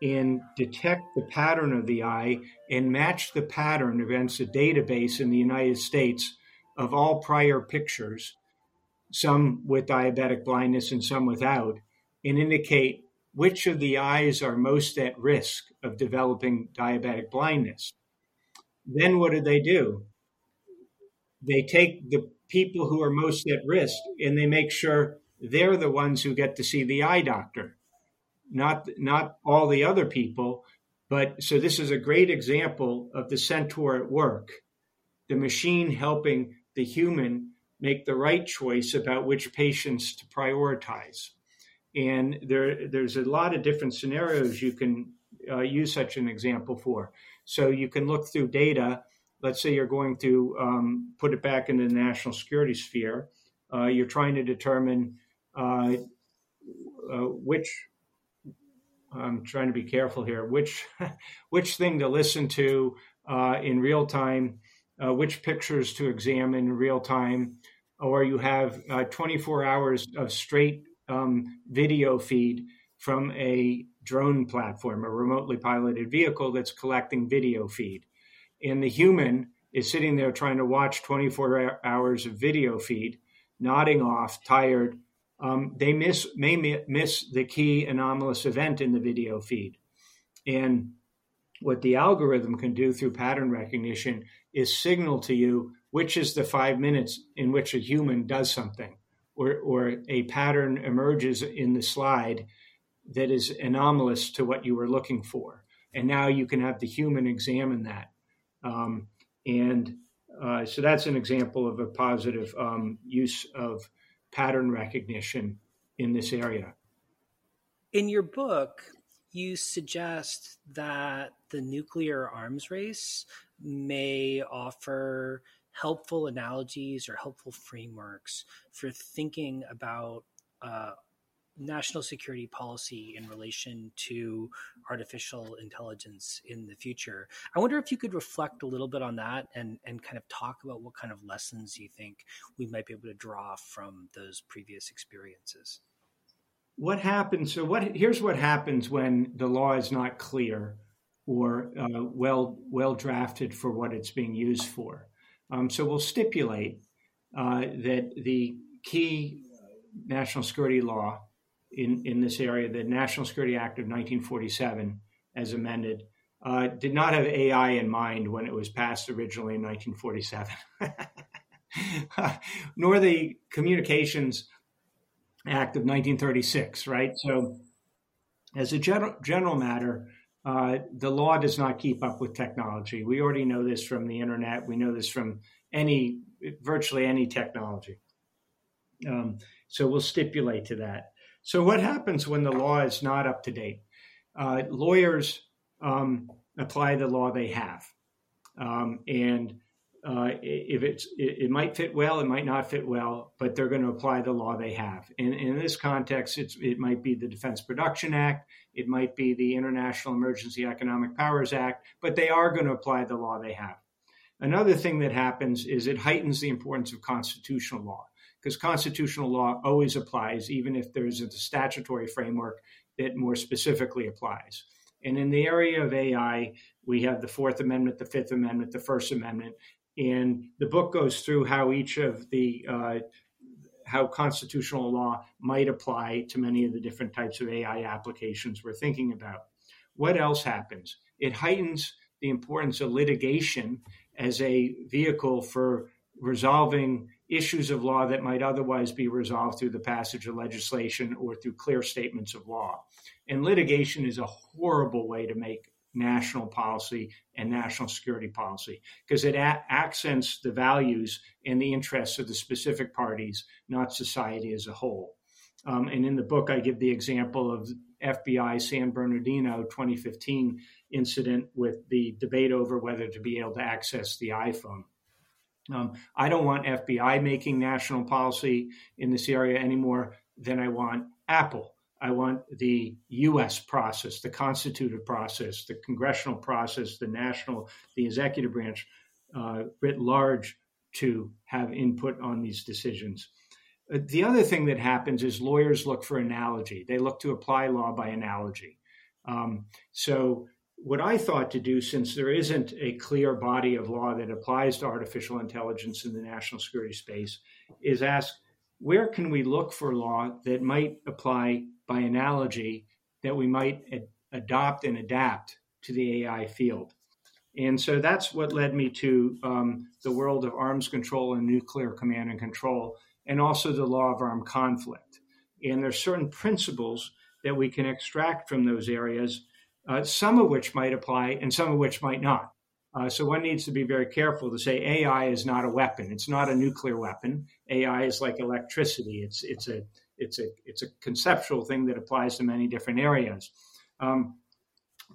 and detect the pattern of the eye and match the pattern against a database in the United States of all prior pictures, some with diabetic blindness and some without, and indicate which of the eyes are most at risk of developing diabetic blindness. Then what do they do? They take the people who are most at risk and they make sure they're the ones who get to see the eye doctor, not not all the other people. But so this is a great example of the centaur at work, the machine helping the human make the right choice about which patients to prioritize. And there, there's a lot of different scenarios you can uh, use such an example for. So you can look through data let's say you're going to um, put it back into the national security sphere, uh, you're trying to determine uh, uh, which. I'm trying to be careful here. Which <laughs> which thing to listen to uh, in real time, uh, which pictures to examine in real time, or you have uh, 24 hours of straight um, video feed from a drone platform, a remotely piloted vehicle that's collecting video feed and the human is sitting there trying to watch 24 hours of video feed, nodding off, tired. Um, they miss may miss the key anomalous event in the video feed, and what the algorithm can do through pattern recognition is signal to you which is the five minutes in which a human does something, or or a pattern emerges in the slide that is anomalous to what you were looking for, and now you can have the human examine that um, and uh, so that's an example of a positive um, use of pattern recognition in this area. In your book, you suggest that the nuclear arms race may offer helpful analogies or helpful frameworks for thinking about uh, national security policy in relation to artificial intelligence in the future. I wonder if you could reflect a little bit on that and, and kind of talk about what kind of lessons you think we might be able to draw from those previous experiences. What happens? So, what here's what happens when the law is not clear or uh, well well drafted for what it's being used for. Um, so, we'll stipulate uh, that the key national security law in, in this area, the National Security Act of 1947, as amended, uh, did not have AI in mind when it was passed originally in 1947, <laughs> nor the Communications Act of 1936, right? So, as a general, general matter, uh, the law does not keep up with technology. We already know this from the internet. We know this from any, virtually any technology. Um, so we'll stipulate to that. So, what happens when the law is not up to date? uh, lawyers um, apply the law they have. Um, and uh, if it's it, it, might fit well, it might not fit well, but they're going to apply the law they have. And, and in this context, it might be the Defense Production Act, it might be the International Emergency Economic Powers Act, but they are going to apply the law they have. Another thing that happens is it heightens the importance of constitutional law because constitutional law always applies, even if there's a statutory framework that more specifically applies. And in the area of AI, we have the Fourth Amendment, the Fifth Amendment, the First Amendment, and the book goes through how each of the uh, how constitutional law might apply to many of the different types of AI applications we're thinking about. What else happens? It heightens the importance of litigation as a vehicle for resolving issues of law that might otherwise be resolved through the passage of legislation or through clear statements of law. And litigation is a horrible way to make national policy and national security policy because it a- accents the values and the interests of the specific parties, not society as a whole. Um, and in the book, I give the example of FBI San Bernardino 2015 incident with the debate over whether to be able to access the iPhone. Um, I don't want FBI making national policy in this area any more than I want Apple I want the U.S. process, the constitutive process, the congressional process, the national, the executive branch, uh, writ large, to have input on these decisions. Uh, the other thing that happens is lawyers look for analogy. They look to apply law by analogy. Um, so, what I thought to do, since there isn't a clear body of law that applies to artificial intelligence in the national security space, is ask where can we look for law that might apply by analogy that we might ad- adopt and adapt to the AI field. And so that's what led me to um, the world of arms control and nuclear command and control, and also the law of armed conflict. And there's certain principles that we can extract from those areas, uh, some of which might apply and some of which might not. Uh, so one needs to be very careful to say AI is not a weapon. It's not a nuclear weapon. AI is like electricity. It's it's a it's a it's a conceptual thing that applies to many different areas. Um,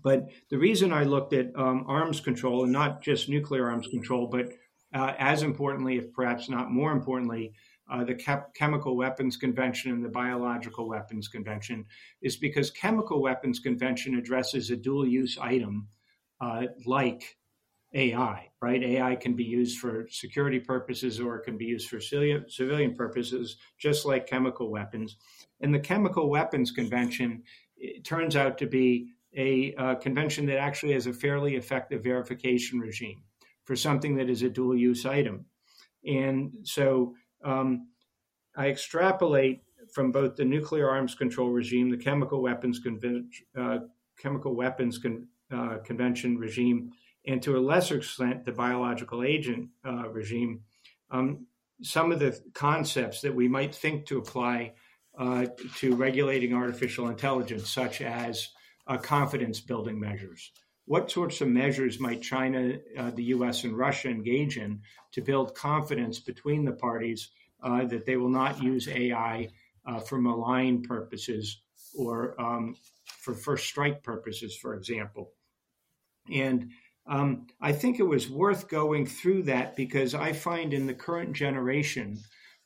but the reason I looked at um, arms control and not just nuclear arms control, but uh, as importantly, if perhaps not more importantly, uh, the Chemical Weapons Convention and the Biological Weapons Convention, is because Chemical Weapons Convention addresses a dual use item uh, like AI, right? AI can be used for security purposes or it can be used for civilian purposes, just like chemical weapons. And the Chemical Weapons Convention turns out to be a uh, convention that actually has a fairly effective verification regime for something that is a dual use item. And so um, I extrapolate from both the nuclear arms control regime, the chemical weapons, uh, chemical weapons con- uh, convention regime, and to a lesser extent, the biological agent uh, regime, um, some of the concepts that we might think to apply uh, to regulating artificial intelligence, such as uh, confidence building measures. What sorts of measures might China, uh, the US, and Russia engage in to build confidence between the parties uh, that they will not use AI uh, for malign purposes or um, for first strike purposes, for example? And um, I think it was worth going through that because I find in the current generation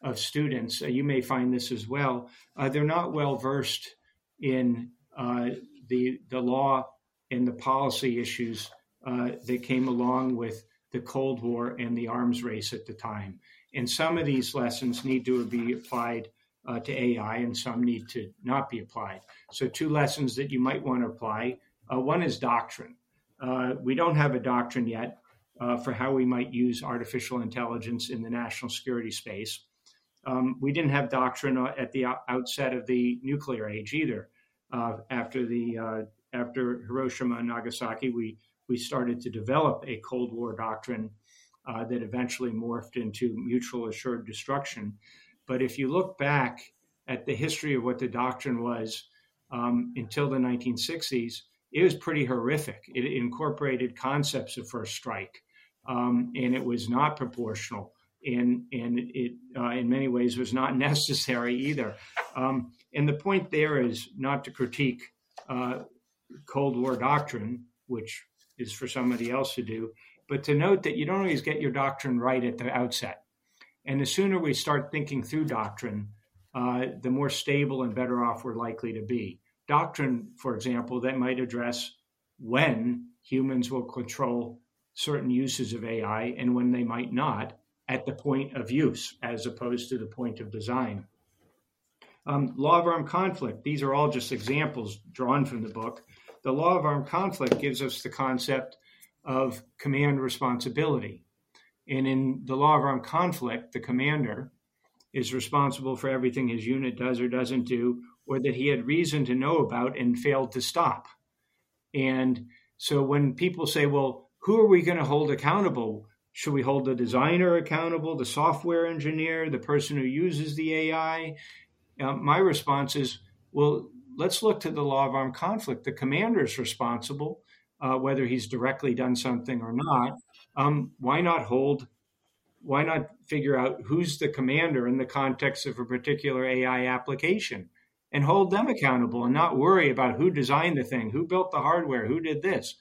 of students, uh, you may find this as well, uh, they're not well versed in uh, the the law and the policy issues uh, that came along with the Cold War and the arms race at the time. And some of these lessons need to be applied uh, to AI, and some need to not be applied. So, two lessons that you might want to apply. Uh, one is doctrine. Uh, we don't have a doctrine yet uh, for how we might use artificial intelligence in the national security space. Um, we didn't have doctrine uh, at the outset of the nuclear age either. After the after Hiroshima and Nagasaki, we we started to develop a Cold War doctrine uh, that eventually morphed into mutual assured destruction. But if you look back at the history of what the doctrine was um, until the 1960s, it was pretty horrific. It incorporated concepts of first strike, um, and it was not proportional. And, and it, uh, in many ways, was not <laughs> necessary either. Um, and the point there is not to critique uh, Cold War doctrine, which is for somebody else to do, but to note that you don't always get your doctrine right at the outset. And the sooner we start thinking through doctrine, uh, the more stable and better off we're likely to be. Doctrine, for example, that might address when humans will control certain uses of AI and when they might not at the point of use as opposed to the point of design. Um, law of armed conflict, these are all just examples drawn from the book. The law of armed conflict gives us the concept of command responsibility. And in the law of armed conflict, the commander is responsible for everything his unit does or doesn't do, or that he had reason to know about and failed to stop. And so when people say, well, who are we going to hold accountable? Should we hold the designer accountable, the software engineer, the person who uses the AI? Uh, my response is, well, let's look to the law of armed conflict. The commander is responsible, uh, whether he's directly done something or not. Um, why not hold? Why not figure out who's the commander in the context of a particular AI application? and hold them accountable and not worry about who designed the thing, who built the hardware, who did this.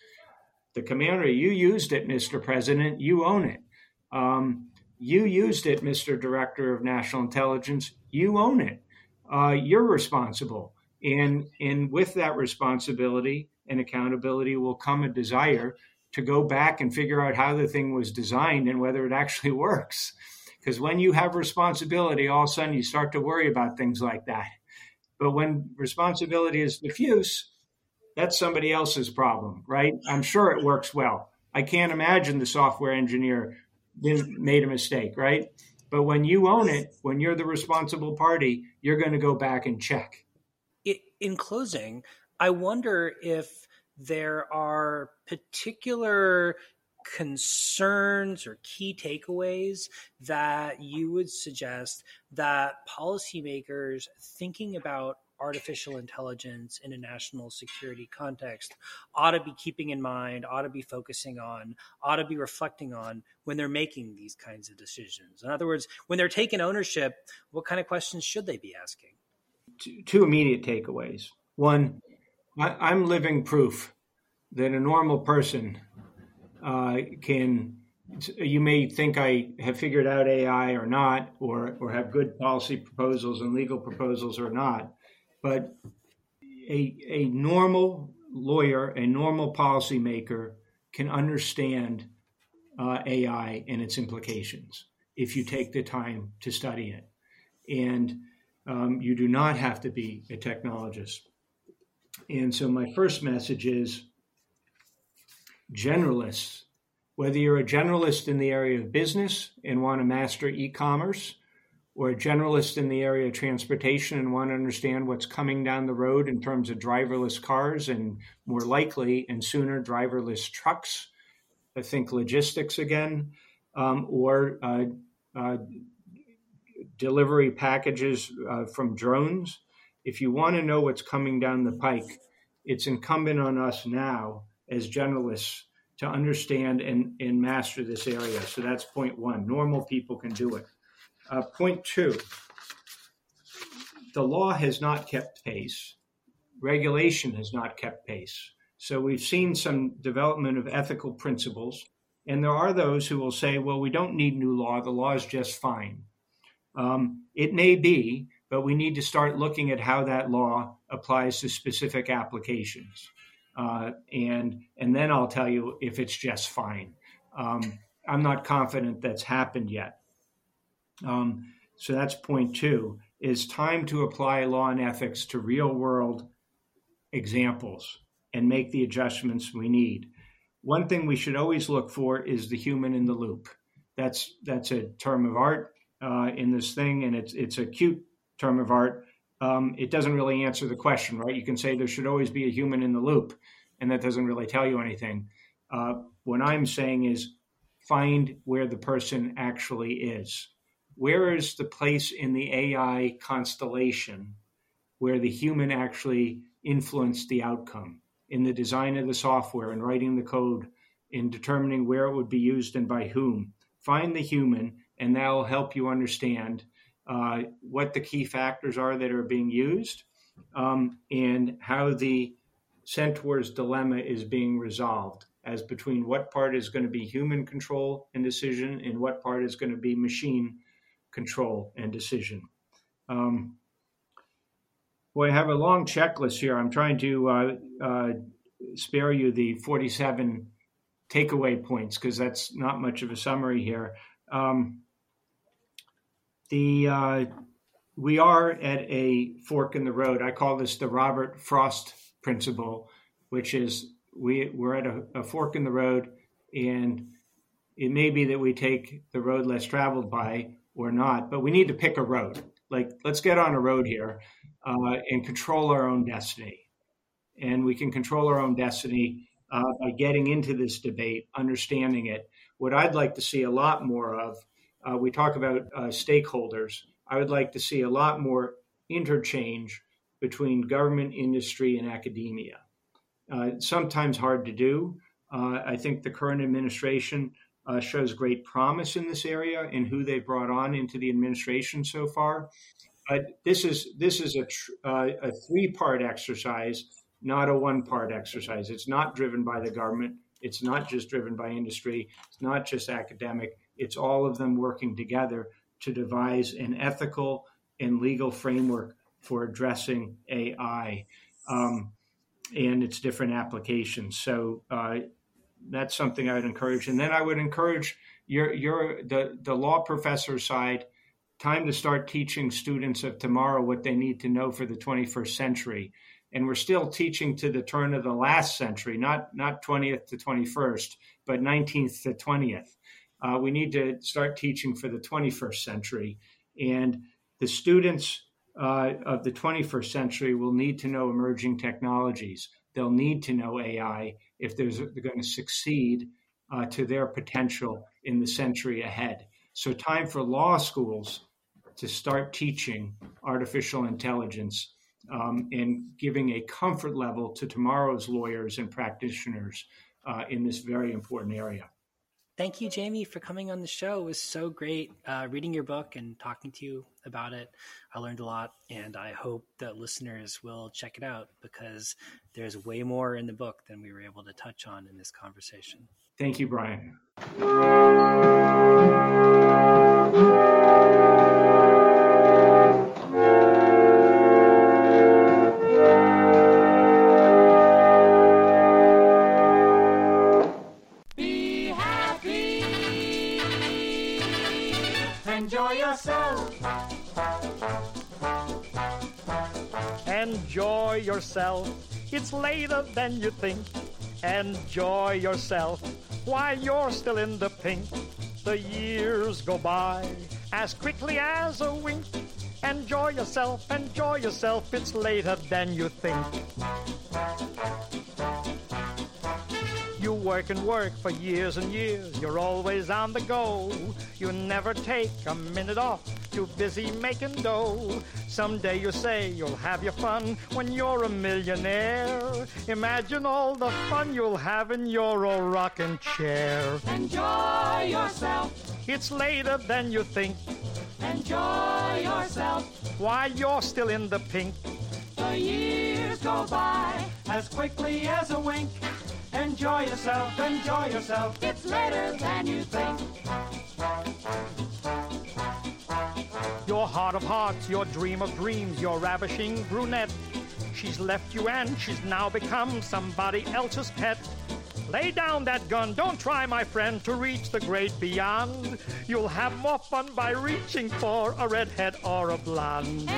The commander, you used it, Mr. President, you own it. Um, you used it, Mr. Director of National Intelligence, you own it. Uh, you're responsible. And, and with that responsibility and accountability will come a desire to go back and figure out how the thing was designed and whether it actually <laughs> works. Because when you have responsibility, all of a sudden you start to worry about things like that. But when responsibility is diffuse, that's somebody else's problem, right? I'm sure it works well. I can't imagine the software engineer made a mistake, right? But when you own it, when you're the responsible party, you're going to go back and check. In closing, I wonder if there are particular concerns or key takeaways that you would suggest that policymakers thinking about artificial intelligence in a national security context ought to be keeping in mind, ought to be focusing on, ought to be reflecting on when they're making these kinds of decisions? In other words, when they're taking ownership, what kind of questions should they be asking? Two immediate takeaways. One, I'm living proof that a normal person uh, can you may think I have figured out AI or not, or or have good policy proposals and legal proposals or not, but a a normal lawyer, a normal policymaker can understand uh, AI and its implications if you take the time to study it, and um, you do not have to be a technologist. And so, my first message is generalists, whether you're a generalist in the area of business and want to master e commerce, or a generalist in the area of transportation and want to understand what's coming down the road in terms of driverless cars and more likely and sooner driverless trucks. I think logistics again, um, or uh, uh, delivery packages uh, from drones. If you want to know what's coming down the pike, it's incumbent on us now as generalists to understand and, and master this area. So that's point one. Normal people can do it. Uh, point two the law has not kept pace, regulation has not kept pace. So we've seen some development of ethical principles. And there are those who will say, well, we don't need new law. The law is just fine. Um, it may be, but we need to start looking at how that law applies to specific applications uh, and and then I'll tell you if it's just fine. Um, I'm not confident that's happened yet. Um, so that's point two: is time to apply law and ethics to real world examples and make the adjustments we need. One thing we should always look for is the human in the loop. That's that's a term of art uh, in this thing, and it's it's a cute term of art um, it doesn't really answer the question, right? You can say there should always be a human in the loop, and that doesn't really tell you anything. Uh, what I'm saying is find where the person actually is. Where is the place in the AI constellation where the human actually influenced the outcome in the design of the software and writing the code, in determining where it would be used and by whom? Find the human, and that will help you understand uh, what the key factors are that are being used, um, and how the Centaur's dilemma is being resolved as between what part is going to be human control and decision and what part is going to be machine control and decision. Um, well, I have a long checklist here. I'm trying to uh, uh, spare you the 47 takeaway points because that's not much of a summary here. Um, the uh, we are at a fork in the road. I call this the Robert Frost principle, which is we we're at a, a fork in the road, and it may be that we take the road less traveled by or not, but we need to pick a road. Like let's get on a road here uh, and control our own destiny, and we can control our own destiny uh, by getting into this debate, understanding it. What I'd like to see a lot more of, uh, we talk about uh, stakeholders. I would like to see a lot more interchange between government, industry, and academia. Uh, sometimes hard to do. Uh, I think the current administration uh, shows great promise in this area and who they've brought on into the administration so far. But this is this is a, tr- uh, a three part exercise, not a one part exercise. It's not driven by the government. It's not just driven by industry. It's not just academic. It's all of them working together to devise an ethical and legal framework for addressing AI. Um, and its different applications. So uh, that's something I would encourage. And then I would encourage your your the the law professor side time to start teaching students of tomorrow what they need to know for the 21st century. And we're still teaching to the turn of the last century, not not 20th to 21st, but 19th to 20th. Uh, we need to start teaching for the 21st century, and the students uh, of the 21st century will need to know emerging technologies. They'll need to know AI if they're going to succeed uh, to their potential in the century ahead. So, time for law schools to start teaching artificial intelligence um, and giving a comfort level to tomorrow's lawyers and practitioners uh, in this very important area. Thank you, Jamie, for coming on the show. It was so great uh, reading your book and talking to you about it. I learned a lot, and I hope that listeners will check it out because there's way more in the book than we were able to touch on in this conversation. Thank you, Brian. Enjoy yourself. It's later than you think. Enjoy yourself while you're still in the pink. The years go by as quickly as a wink. Enjoy yourself, enjoy yourself. It's later than you think. You work and work for years and years. You're always on the go. You never take a minute off too busy making dough. Someday you say you'll have your fun when you're a millionaire. Imagine all the fun you'll have in your old rocking chair. Enjoy yourself. It's later than you think. Enjoy yourself. While you're still in the pink. The years go by as quickly as a wink. Enjoy yourself, enjoy yourself. It's later than you think. Your heart of hearts, your dream of dreams, your ravishing brunette. She's left you and she's now become somebody else's pet. Lay down that gun, don't try, my friend, to reach the great beyond. You'll have more fun by reaching for a redhead or a blonde.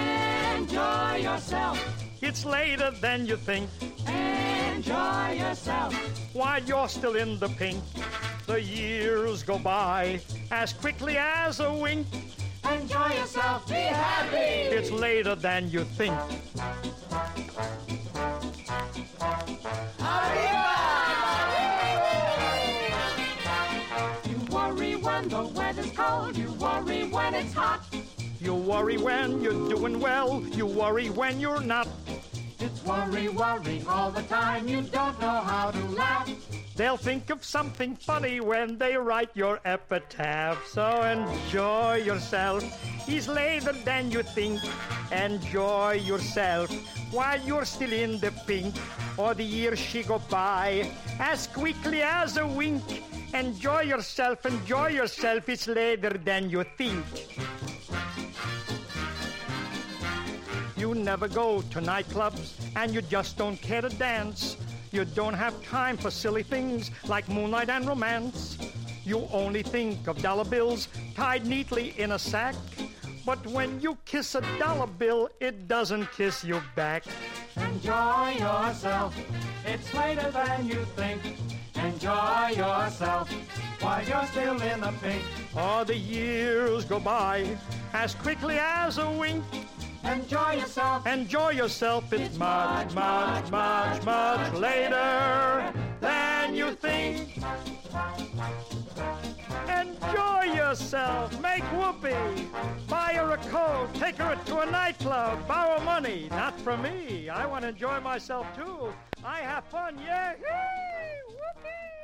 Enjoy yourself. It's later than you think. Enjoy yourself. While you're still in the pink, the years go by as quickly as a wink. Enjoy yourself, be happy. It's later than you think. You worry when the weather's cold, you worry when it's hot. You worry when you're doing well, you worry when you're not. Worry, worry all the time, you don't know how to laugh. They'll think of something funny when they write your epitaph. So enjoy yourself. He's later than you think. Enjoy yourself while you're still in the pink, or the years she go by as quickly as a wink. Enjoy yourself, enjoy yourself, it's later than you think. You never go to nightclubs and you just don't care to dance. You don't have time for silly things like moonlight and romance. You only think of dollar bills tied neatly in a sack. But when you kiss a dollar bill, it doesn't kiss you back. Enjoy yourself, it's later than you think. Enjoy yourself while you're still in the pink. Or the years go by as quickly as a wink. Enjoy yourself. Enjoy yourself. It's, it's much, much, much, much, later than you think. Enjoy yourself. Make whoopee. Buy her a coat. Take her to a nightclub. Borrow money. Not from me. I want to enjoy myself too. I have fun. Yeah. Whoopee.